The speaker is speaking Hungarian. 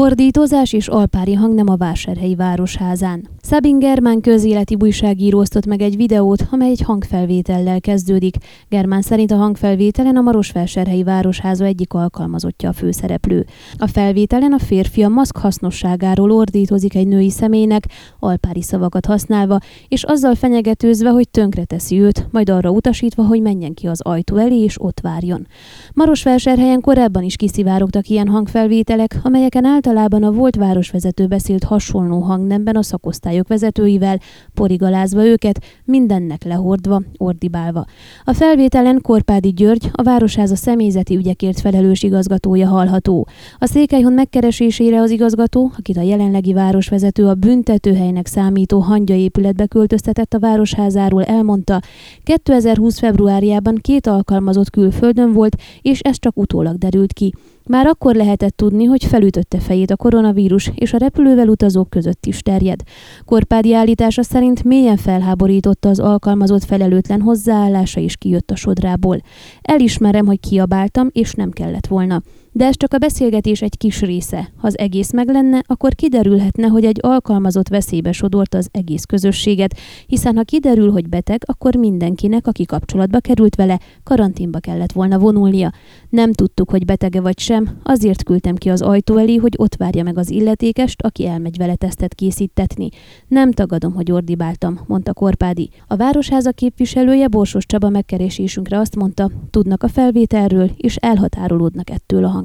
Ordítozás és alpári hang nem a Vásárhelyi Városházán. Szabin Germán közéleti újságíró osztott meg egy videót, amely egy hangfelvétellel kezdődik. Germán szerint a hangfelvételen a Marosvásárhelyi Városháza egyik alkalmazottja a főszereplő. A felvételen a férfi a maszk hasznosságáról ordítozik egy női személynek, alpári szavakat használva, és azzal fenyegetőzve, hogy tönkreteszi őt, majd arra utasítva, hogy menjen ki az ajtó elé és ott várjon. Marosvásárhelyen korábban is kiszivárogtak ilyen hangfelvételek, amelyeken általában a volt városvezető beszélt hasonló hangnemben a szakosztályok vezetőivel, porigalázva őket, mindennek lehordva, ordibálva. A felvételen Korpádi György, a Városháza személyzeti ügyekért felelős igazgatója hallható. A Székelyhon megkeresésére az igazgató, akit a jelenlegi városvezető a büntetőhelynek számító hangya épületbe költöztetett a városházáról elmondta, 2020. februárjában két alkalmazott külföldön volt, és ez csak utólag derült ki. Már akkor lehetett tudni, hogy felütötte fejét a koronavírus, és a repülővel utazók között is terjed. Korpádi állítása szerint mélyen felháborította az alkalmazott felelőtlen hozzáállása is kijött a sodrából. Elismerem, hogy kiabáltam, és nem kellett volna. De ez csak a beszélgetés egy kis része. Ha az egész meg lenne, akkor kiderülhetne, hogy egy alkalmazott veszélybe sodorta az egész közösséget, hiszen ha kiderül, hogy beteg, akkor mindenkinek, aki kapcsolatba került vele, karanténba kellett volna vonulnia. Nem tudtuk, hogy betege vagy sem, azért küldtem ki az ajtó elé, hogy ott várja meg az illetékest, aki elmegy vele tesztet készítetni. Nem tagadom, hogy ordibáltam, mondta Korpádi. A Városháza képviselője Borsos Csaba megkeresésünkre azt mondta, tudnak a felvételről, és elhatárolódnak ettől a